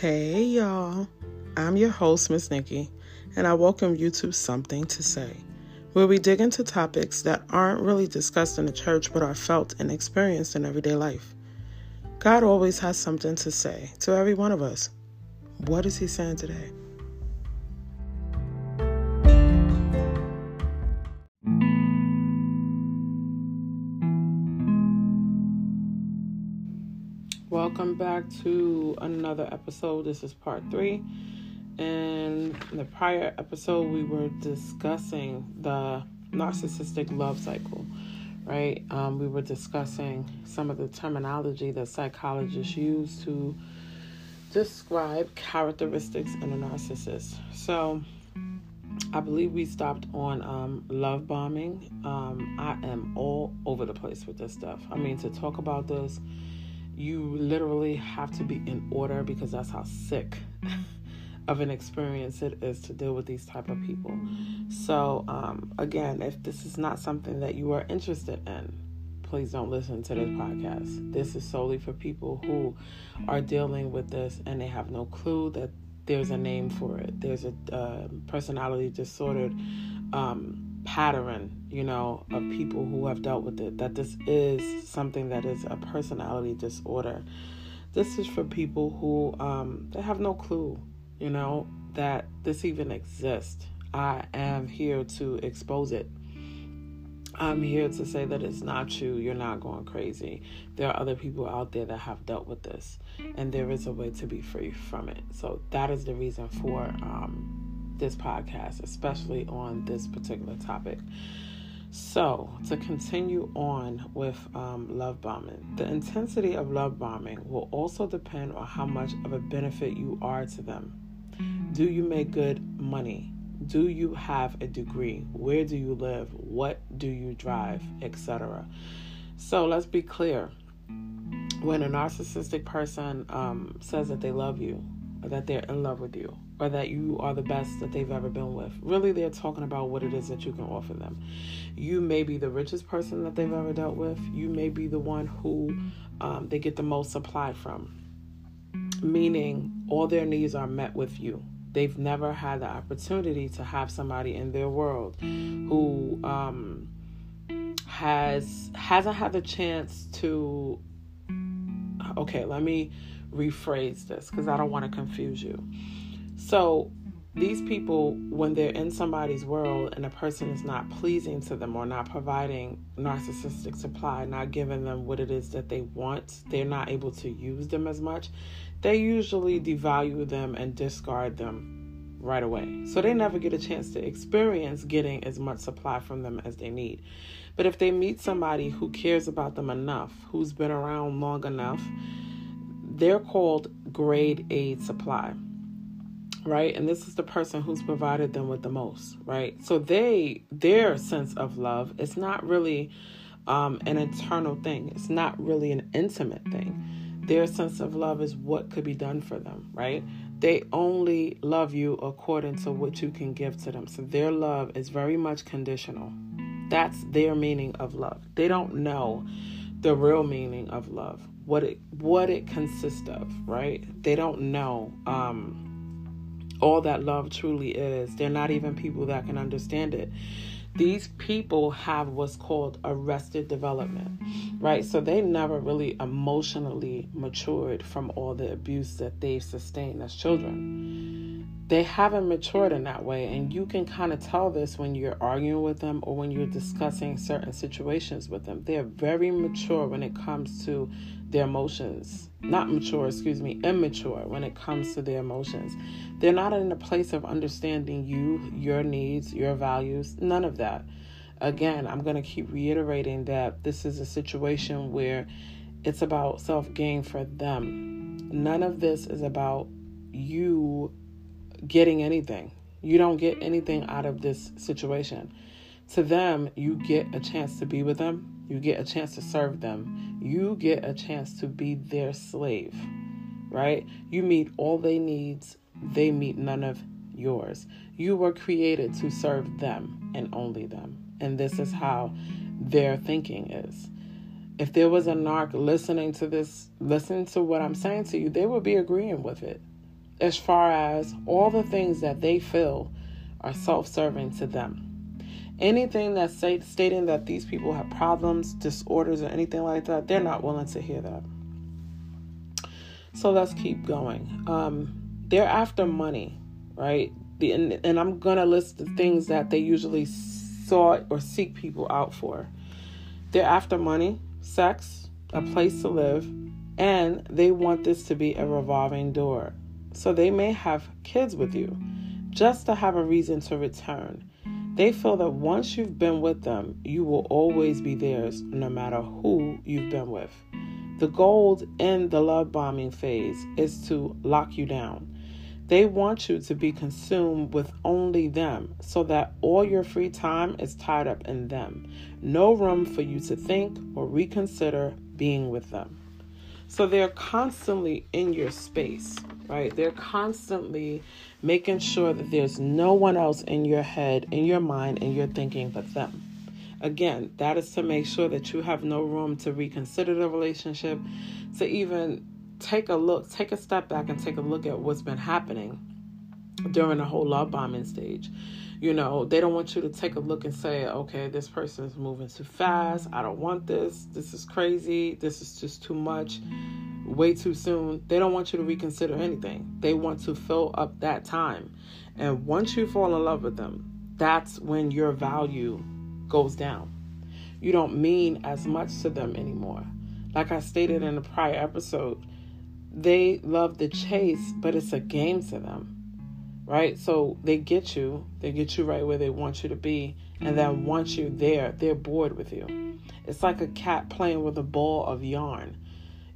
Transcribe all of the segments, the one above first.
Hey, y'all. I'm your host, Miss Nikki, and I welcome you to Something to Say, where we dig into topics that aren't really discussed in the church but are felt and experienced in everyday life. God always has something to say to every one of us. What is He saying today? Welcome back to another episode. This is part three. And in the prior episode, we were discussing the narcissistic love cycle, right? Um, we were discussing some of the terminology that psychologists use to describe characteristics in a narcissist. So, I believe we stopped on um, love bombing. Um, I am all over the place with this stuff. I mean, to talk about this you literally have to be in order because that's how sick of an experience it is to deal with these type of people. So um, again if this is not something that you are interested in please don't listen to this podcast. This is solely for people who are dealing with this and they have no clue that there's a name for it. There's a uh, personality disordered um, pattern, you know, of people who have dealt with it, that this is something that is a personality disorder. This is for people who um, they have no clue, you know, that this even exists. I am here to expose it. I'm here to say that it's not you. You're not going crazy. There are other people out there that have dealt with this, and there is a way to be free from it. So that is the reason for um, this podcast, especially on this particular topic. So, to continue on with um, love bombing, the intensity of love bombing will also depend on how much of a benefit you are to them. Do you make good money? Do you have a degree? Where do you live? What do you drive? Etc. So, let's be clear. When a narcissistic person um, says that they love you, that they're in love with you, or that you are the best that they've ever been with. Really, they're talking about what it is that you can offer them. You may be the richest person that they've ever dealt with. You may be the one who um, they get the most supply from, meaning all their needs are met with you. They've never had the opportunity to have somebody in their world who um, has hasn't had the chance to. Okay, let me rephrase this because I don't want to confuse you so, these people, when they're in somebody's world and a person is not pleasing to them or not providing narcissistic supply, not giving them what it is that they want, they're not able to use them as much, they usually devalue them and discard them right away. So they never get a chance to experience getting as much supply from them as they need. But if they meet somebody who cares about them enough, who's been around long enough, they're called grade A supply right? And this is the person who's provided them with the most right? So they their sense of love is not really um, an internal thing. It's not really an intimate thing. Their sense of love is what could be done for them right? They only love you according to what you can give to them. So their love is very much conditional. That's their meaning of love. They don't know the real meaning of love what it what it consists of right? They don't know um all that love truly is. They're not even people that can understand it. These people have what's called arrested development, right? So they never really emotionally matured from all the abuse that they've sustained as children. They haven't matured in that way, and you can kind of tell this when you're arguing with them or when you're mm-hmm. discussing certain situations with them. They're very mature when it comes to their emotions. Not mature, excuse me, immature when it comes to their emotions. They're not in a place of understanding you, your needs, your values, none of that. Again, I'm going to keep reiterating that this is a situation where it's about self gain for them. None of this is about you getting anything. You don't get anything out of this situation. To them, you get a chance to be with them, you get a chance to serve them. You get a chance to be their slave, right? You meet all they needs, they meet none of yours. You were created to serve them and only them. And this is how their thinking is. If there was a narc listening to this, listen to what I'm saying to you, they would be agreeing with it. As far as all the things that they feel are self serving to them. Anything that's stating that these people have problems, disorders, or anything like that, they're not willing to hear that. So let's keep going. Um, they're after money, right? The, and, and I'm going to list the things that they usually sought or seek people out for. They're after money, sex, a place to live, and they want this to be a revolving door. So they may have kids with you just to have a reason to return. They feel that once you've been with them, you will always be theirs no matter who you've been with. The goal in the love bombing phase is to lock you down. They want you to be consumed with only them so that all your free time is tied up in them. No room for you to think or reconsider being with them. So they're constantly in your space, right? They're constantly making sure that there's no one else in your head, in your mind, in your thinking but them. Again, that is to make sure that you have no room to reconsider the relationship, to even take a look, take a step back and take a look at what's been happening during the whole love bombing stage. You know, they don't want you to take a look and say, okay, this person is moving too fast. I don't want this. This is crazy. This is just too much. Way too soon. They don't want you to reconsider anything. They want to fill up that time. And once you fall in love with them, that's when your value goes down. You don't mean as much to them anymore. Like I stated in a prior episode, they love the chase, but it's a game to them right? So they get you, they get you right where they want you to be, and then once you're there, they're bored with you. It's like a cat playing with a ball of yarn.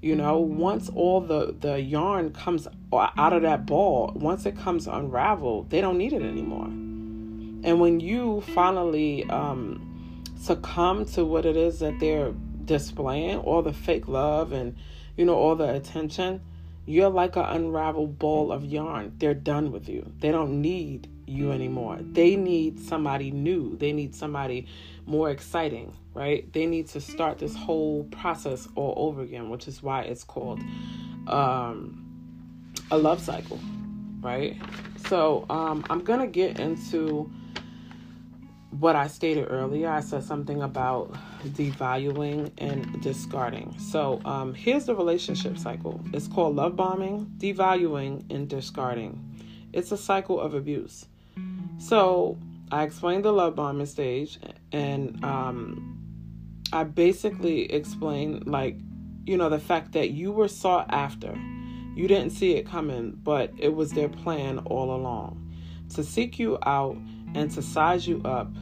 You know, once all the the yarn comes out of that ball, once it comes unraveled, they don't need it anymore. And when you finally um, succumb to what it is that they're displaying, all the fake love and you know all the attention, you're like an unraveled ball of yarn. They're done with you. They don't need you anymore. They need somebody new. They need somebody more exciting, right? They need to start this whole process all over again, which is why it's called um, a love cycle, right? So um, I'm going to get into what I stated earlier. I said something about devaluing and discarding. So um, here's the relationship cycle it's called love bombing, devaluing, and discarding. It's a cycle of abuse. So I explained the love bombing stage, and um, I basically explained, like, you know, the fact that you were sought after. You didn't see it coming, but it was their plan all along to seek you out and to size you up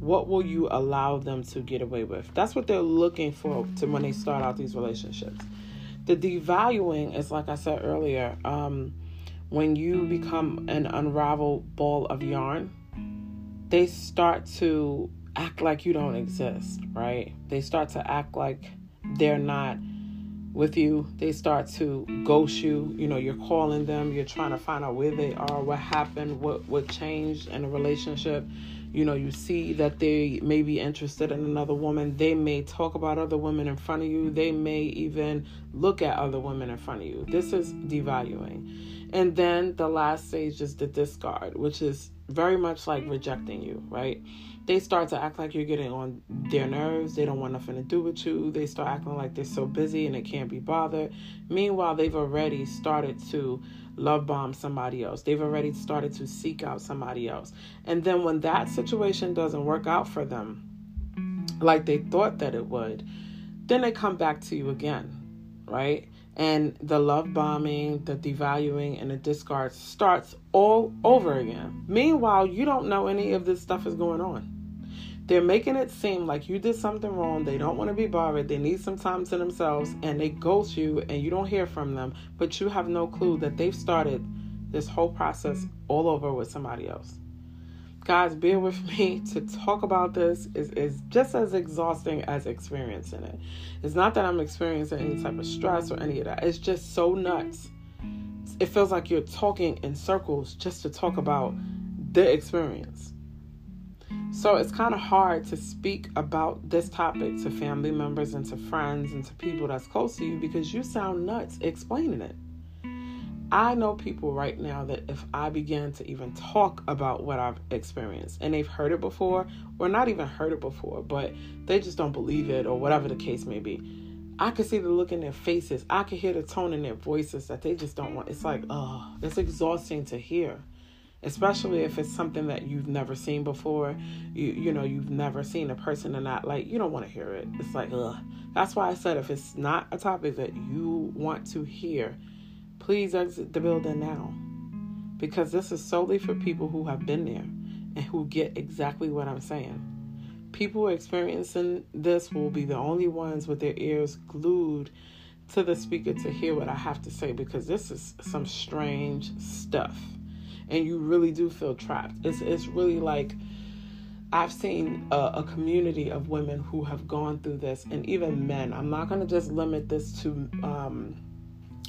what will you allow them to get away with? That's what they're looking for to when they start out these relationships. The devaluing is like I said earlier, um, when you become an unraveled ball of yarn, they start to act like you don't exist, right? They start to act like they're not with you. They start to ghost you. You know, you're calling them, you're trying to find out where they are, what happened, what what changed in a relationship you know you see that they may be interested in another woman. They may talk about other women in front of you. They may even look at other women in front of you. This is devaluing. And then the last stage is the discard which is very much like rejecting you right? They start to act like you're getting on their nerves. They don't want nothing to do with you. They start acting like they're so busy and they can't be bothered. Meanwhile they've already started to love bomb somebody else. They've already started to seek out somebody else. And then when that situation doesn't work out for them like they thought that it would, then they come back to you again, right? And the love bombing, the devaluing, and the discard starts all over again. Meanwhile, you don't know any of this stuff is going on. They're making it seem like you did something wrong. They don't want to be bothered. They need some time to themselves and they ghost you and you don't hear from them. But you have no clue that they've started this whole process all over with somebody else. Guys, bear with me to talk about this is, is just as exhausting as experiencing it. It's not that I'm experiencing any type of stress or any of that. It's just so nuts. It feels like you're talking in circles just to talk about the experience. So it's kind of hard to speak about this topic to family members and to friends and to people that's close to you because you sound nuts explaining it. I know people right now that if I began to even talk about what I've experienced and they've heard it before, or not even heard it before, but they just don't believe it or whatever the case may be, I could see the look in their faces. I could hear the tone in their voices that they just don't want. It's like, oh, it's exhausting to hear especially if it's something that you've never seen before. You you know you've never seen a person in that light you don't want to hear it. It's like ugh. That's why i said if it's not a topic that you want to hear please exit the building now. Because this is solely for people who have been there and who get exactly what i'm saying. People experiencing this will be the only ones with their ears glued to the speaker to hear what i have to say because this is some strange stuff and you really do feel trapped. It's it's really like I've seen a, a, community of women who have gone through this, and even men. I'm not going to just limit this to um,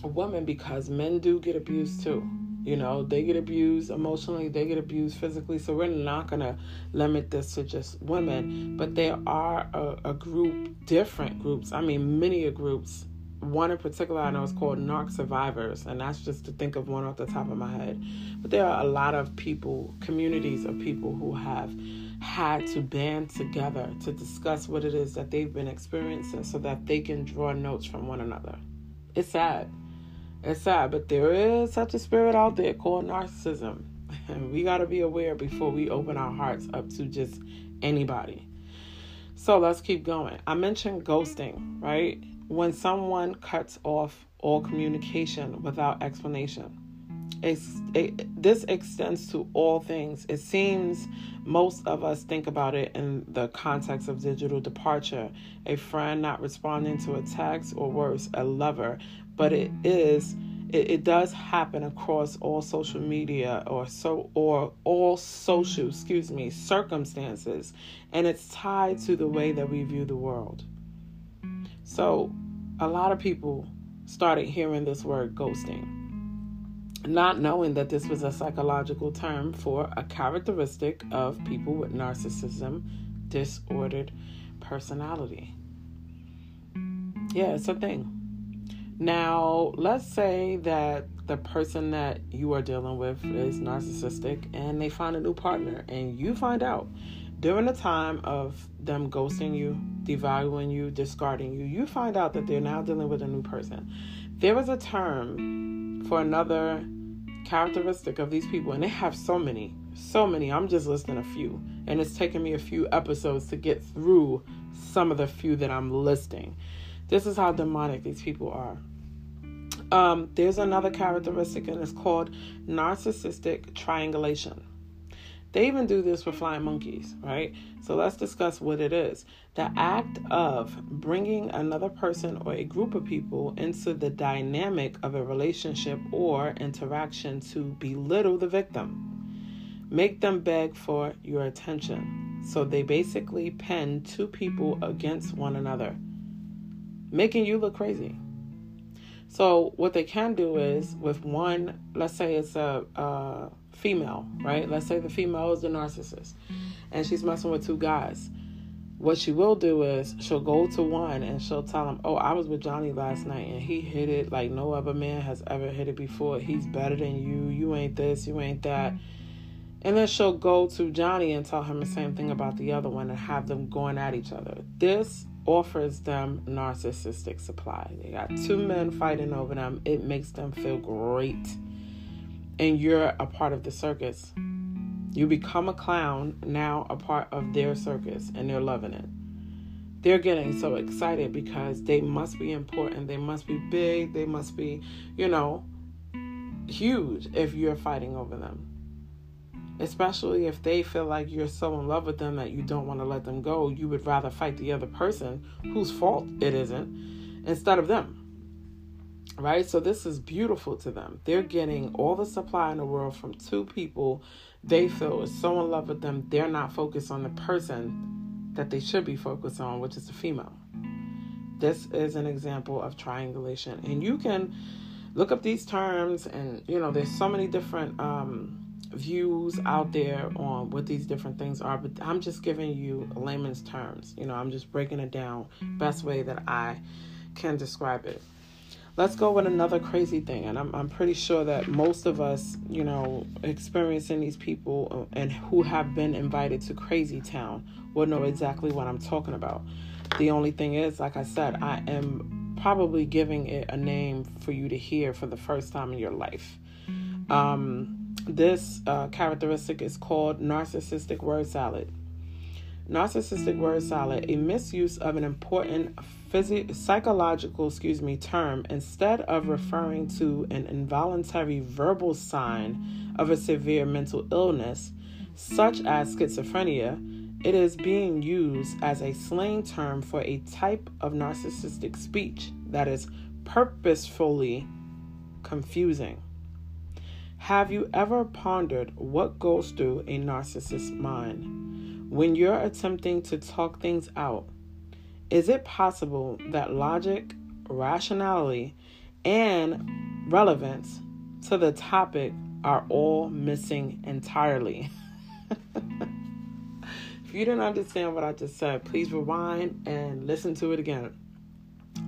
women because men do get abused too. You know, they get abused emotionally, they get abused physically. So we're not going to limit this to just women, but there are a, a group, different groups. I mean, many groups one in particular I know is called Narc Survivors, and that's just to think of one off the top of my head. But there are a lot of people, communities of people who have had to band together to discuss what it is that they've been experiencing so that they can draw notes from one another. It's sad. It's sad, but there is such a spirit out there called narcissism. And we got to be aware before we open our hearts up to just anybody. So let's keep going. I mentioned ghosting, right? When someone cuts off all communication without explanation. It, this extends to all things. It seems most of us think about it in the context of digital departure a friend not responding to a text, or worse, a lover. But it is. It, it does happen across all social media or so or all social excuse me circumstances and it's tied to the way that we view the world so, a lot of people started hearing this word ghosting, not knowing that this was a psychological term for a characteristic of people with narcissism, disordered personality. Yeah, it's a thing. Now, let's say that the person that you are dealing with is narcissistic and they find a new partner, and you find out during the time of them ghosting you, devaluing you, discarding you, you find out that they're now dealing with a new person. There is a term for another characteristic of these people, and they have so many, so many. I'm just listing a few, and it's taken me a few episodes to get through some of the few that I'm listing. This is how demonic these people are. Um, there's another characteristic, and it's called narcissistic triangulation. They even do this for flying monkeys, right? So let's discuss what it is. The act of bringing another person or a group of people into the dynamic of a relationship or interaction to belittle the victim, make them beg for your attention. So they basically pen two people against one another, making you look crazy. So what they can do is with one, let's say it's a, a female, right? Let's say the female is the narcissist and she's messing with two guys. What she will do is she'll go to one and she'll tell him, Oh, I was with Johnny last night and he hit it like no other man has ever hit it before. He's better than you. You ain't this, you ain't that. And then she'll go to Johnny and tell him the same thing about the other one and have them going at each other. This offers them narcissistic supply. They got two men fighting over them. It makes them feel great and you're a part of the circus. You become a clown, now a part of their circus, and they're loving it. They're getting so excited because they must be important, they must be big, they must be, you know, huge if you're fighting over them. Especially if they feel like you're so in love with them that you don't want to let them go, you would rather fight the other person whose fault it isn't instead of them right? So this is beautiful to them. They're getting all the supply in the world from two people they feel is so in love with them, they're not focused on the person that they should be focused on, which is the female. This is an example of triangulation. And you can look up these terms and you know, there's so many different um views out there on what these different things are, but I'm just giving you layman's terms. You know, I'm just breaking it down best way that I can describe it. let's go with another crazy thing. And I'm, I'm pretty sure that most of us, you know, experiencing these people uh, and who have been invited to Crazy Town will know exactly what I'm talking about. The only thing is, like I said, I am probably giving it a name for you to hear for the first time in your life. Um, this uh, characteristic is called narcissistic word salad. Narcissistic word salad, a misuse of an important psychological, excuse me, term instead of referring to an involuntary verbal sign of a severe mental illness, such as schizophrenia, it is being used as a slang term for a type of narcissistic speech that is purposefully confusing. Have you ever pondered what goes through a narcissist's mind when you're attempting to talk things out? Is it possible that logic, rationality, and relevance to the topic are all missing entirely? if you didn't understand what I just said, please rewind and listen to it again.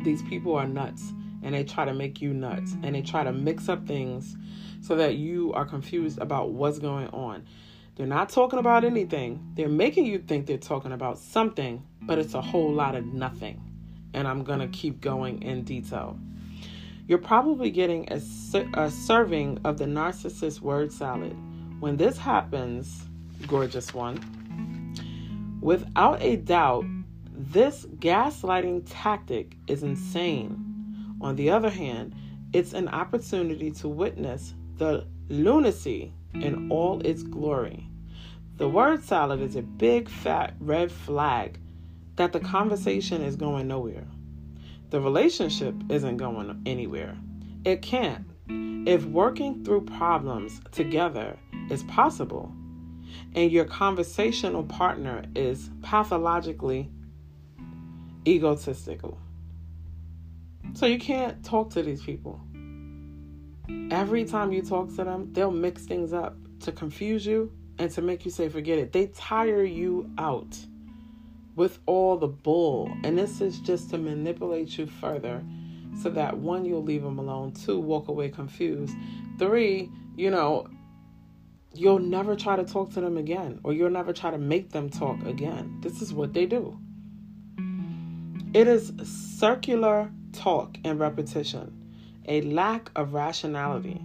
These people are nuts and they try to make you nuts and they try to mix up things so that you are confused about what's going on. They're not talking about anything. They're making you think they're talking about something, but it's a whole lot of nothing. And I'm going to keep going in detail. You're probably getting a, a serving of the narcissist word salad. When this happens, gorgeous one, without a doubt, this gaslighting tactic is insane. On the other hand, it's an opportunity to witness the lunacy in all its glory. The word salad is a big fat red flag that the conversation is going nowhere. The relationship isn't going anywhere. It can't. If working through problems together is possible and your conversational partner is pathologically egotistical. So you can't talk to these people. Every time you talk to them, they'll mix things up to confuse you and to make you say, forget it. They tire you out with all the bull. And this is just to manipulate you further so that one, you'll leave them alone, two, walk away confused, three, you know, you'll never try to talk to them again or you'll never try to make them talk again. This is what they do. It is circular talk and repetition a lack of rationality,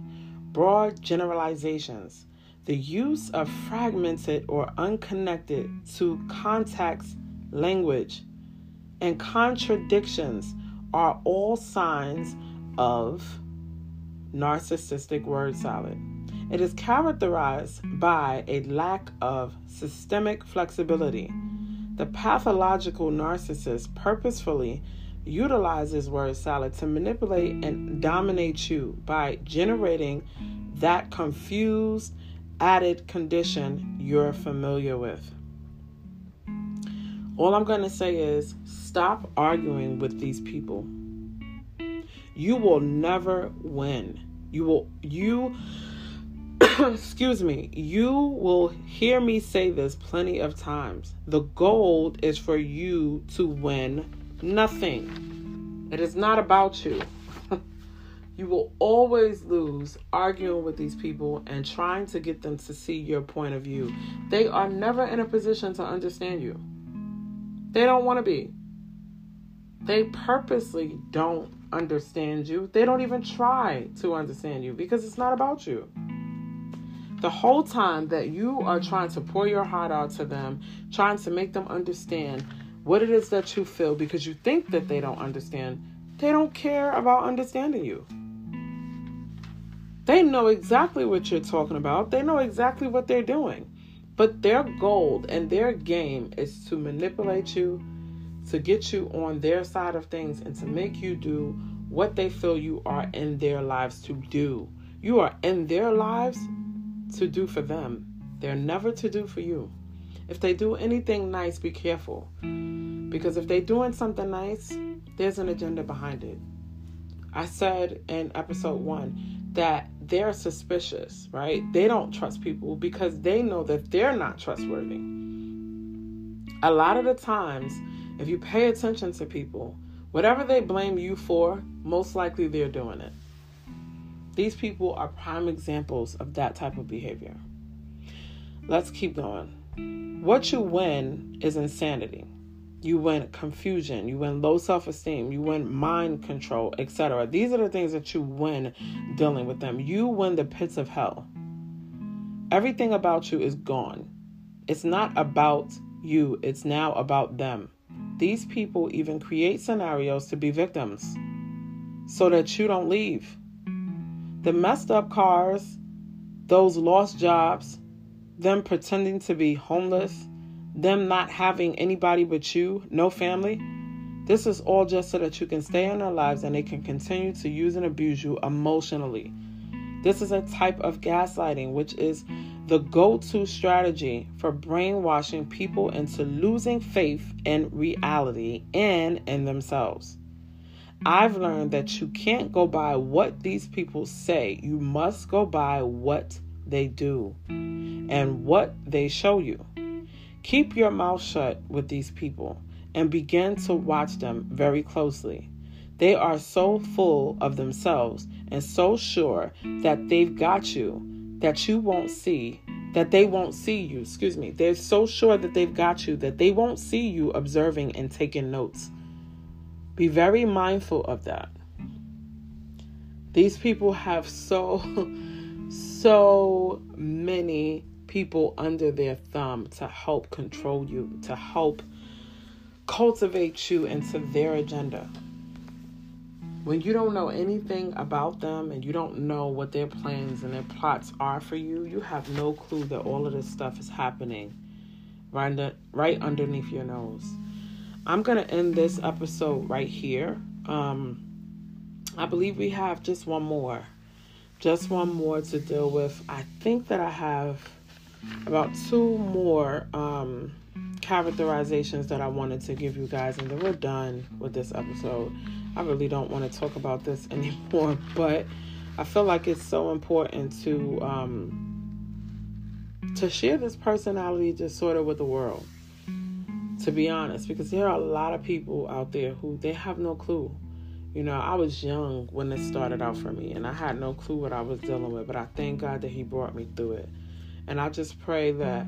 broad generalizations, the use of fragmented or unconnected to context language, and contradictions are all signs of narcissistic word salad. It is characterized by a lack of systemic flexibility. The pathological narcissist purposefully utilizes word salad to manipulate and dominate you by generating that confused, added condition you're familiar with. All I'm going to say is stop arguing with these people. You will never win. You will, you, excuse me, you will hear me say this plenty of times. The goal is for you to win Nothing. It is not about you. you will always lose arguing with these people and trying to get them to see your point of view. They are never in a position to understand you. They don't want to be. They purposely don't understand you. They don't even try to understand you because it's not about you. The whole time that you are trying to pour your heart out to them, trying to make them understand what it is that you feel because you think that they don't understand. They don't care about understanding you. They know exactly what you're talking about, they know exactly what they're doing. But their goal and their game is to manipulate you, to get you on their side of things, and to make you do what they feel you are in their lives to do. You are in their lives to do for them, they're never to do for you. If they do anything nice, be careful. Because if they're doing something nice, there's an agenda behind it. I said in episode one that they're suspicious, right? They don't trust people because they know that they're not trustworthy. A lot of the times, if you pay attention to people, Whatever they blame you for, most likely they're doing it. These people are prime examples of that type of behavior. Let's keep going. What you win is insanity. You win confusion, you win low self esteem, you win mind control, etc. These are the things that you win dealing with them. You win the pits of hell. Everything about you is gone. It's not about you, it's now about them. These people even create scenarios to be victims so that you don't leave. The messed up cars, those lost jobs, them pretending to be homeless, them not having anybody but you, no family. This is all just so that you can stay in their lives and they can continue to use and abuse you emotionally. This is a type of gaslighting, which is the go to strategy for brainwashing people into losing faith in reality and in themselves. I've learned that you can't go by what these people say, you must go by what they do and what they show you. Keep your mouth shut with these people and begin to watch them very closely. They are so full of themselves and so sure that they've got you that you won't see, that they won't see you. Excuse me. They're so sure that they've got you that they won't see you observing and taking notes. Be very mindful of that. These people have so, so many people under their thumb to help control you, to help cultivate you into their agenda. When you don't know anything about them and you don't know what their plans and their plots are for you, you have no clue that all of this stuff is happening right, under, right underneath your nose. I'm going to end this episode right here. Um, I believe we have just one more. Just one more to deal with. I think that I have about two more um, characterizations that I wanted to give you guys, and then we're done with this episode. I really don't want to talk about this anymore, but I feel like it's so important to um, to share this personality of with the world. To be honest, because there are a lot of people out there who they have no clue. You know, I was young when this started out for me, and I had no clue what I was dealing with, but I thank God that He brought me through it. And I just pray that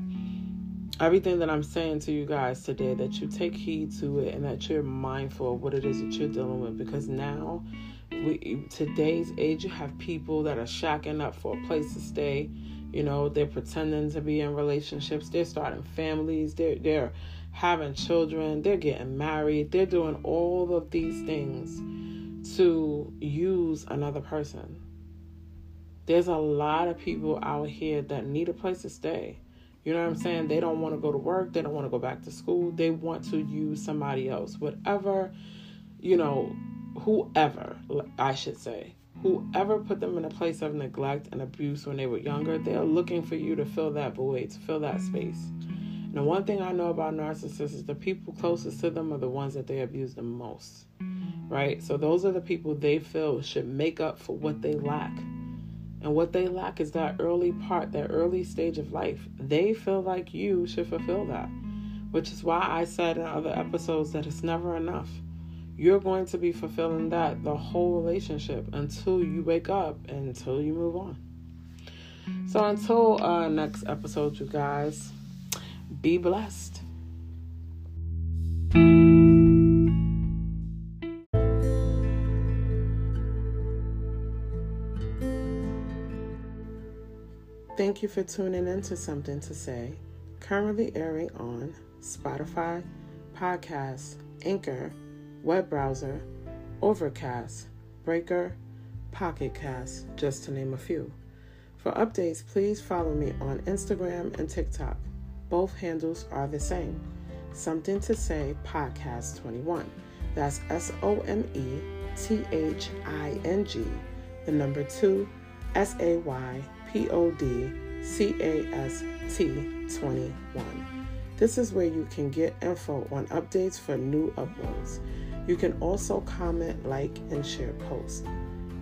everything that I'm saying to you guys today, that you take heed to it and that you're mindful of what it is that you're dealing with. Because now, we, today's age, you have people that are shacking up for a place to stay. You know, they're pretending to be in relationships. They're starting families. They're they're having children. They're getting married. They're doing all of these things to use another person. There's a lot of people out here that need a place to stay. You know what I'm saying? They don't want to go to work. They don't want to go back to school. They want to use somebody else. Whatever, you know, whoever, I should say, whoever put them in a place of neglect and abuse when they were younger, they're looking for you to fill that void, to fill that space. And the one thing I know about narcissists is the people closest to them are the ones that they abuse the most. Right? So those are the people they feel should make up for what they lack. And what they lack is that early part, that early stage of life. They feel like you should fulfill that, which is why I said in other episodes that it's never enough. You're going to be fulfilling that the whole relationship until you wake up and until you move on. So until uh, next episode, you guys, be blessed. Thank you for tuning in to Something to Say, currently airing on Spotify, Podcast, Anchor, web browser, Overcast, Breaker, Pocket Cast, just to name a few. For updates, please follow me on Instagram and TikTok. Both handles are the same. Something to Say Podcast 21. That's S O M E T H I N G, the number two, S A Y P O D C A S T 21. This is where you can get info on updates for new uploads. You can also comment, like, and share posts.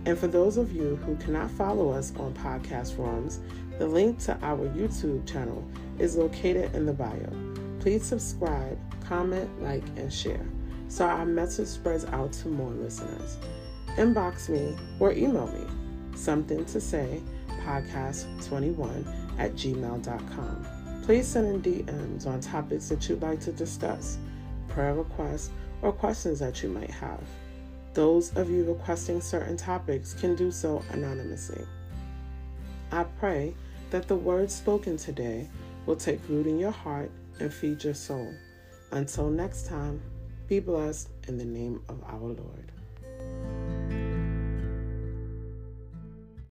And for those of you who cannot follow us on podcast forums, the link to our YouTube channel is located in the bio. Please subscribe, comment, like, and share. so our message spreads out to more listeners. Inbox me or email me something to say podcast21 at gmail.com. Please send in DMs on topics that you'd like to discuss, prayer requests, or questions that you might have. Those of you requesting certain topics can do so anonymously. I pray that the words spoken today will take root in your heart and feed your soul. Until next time, be blessed in the name of our Lord.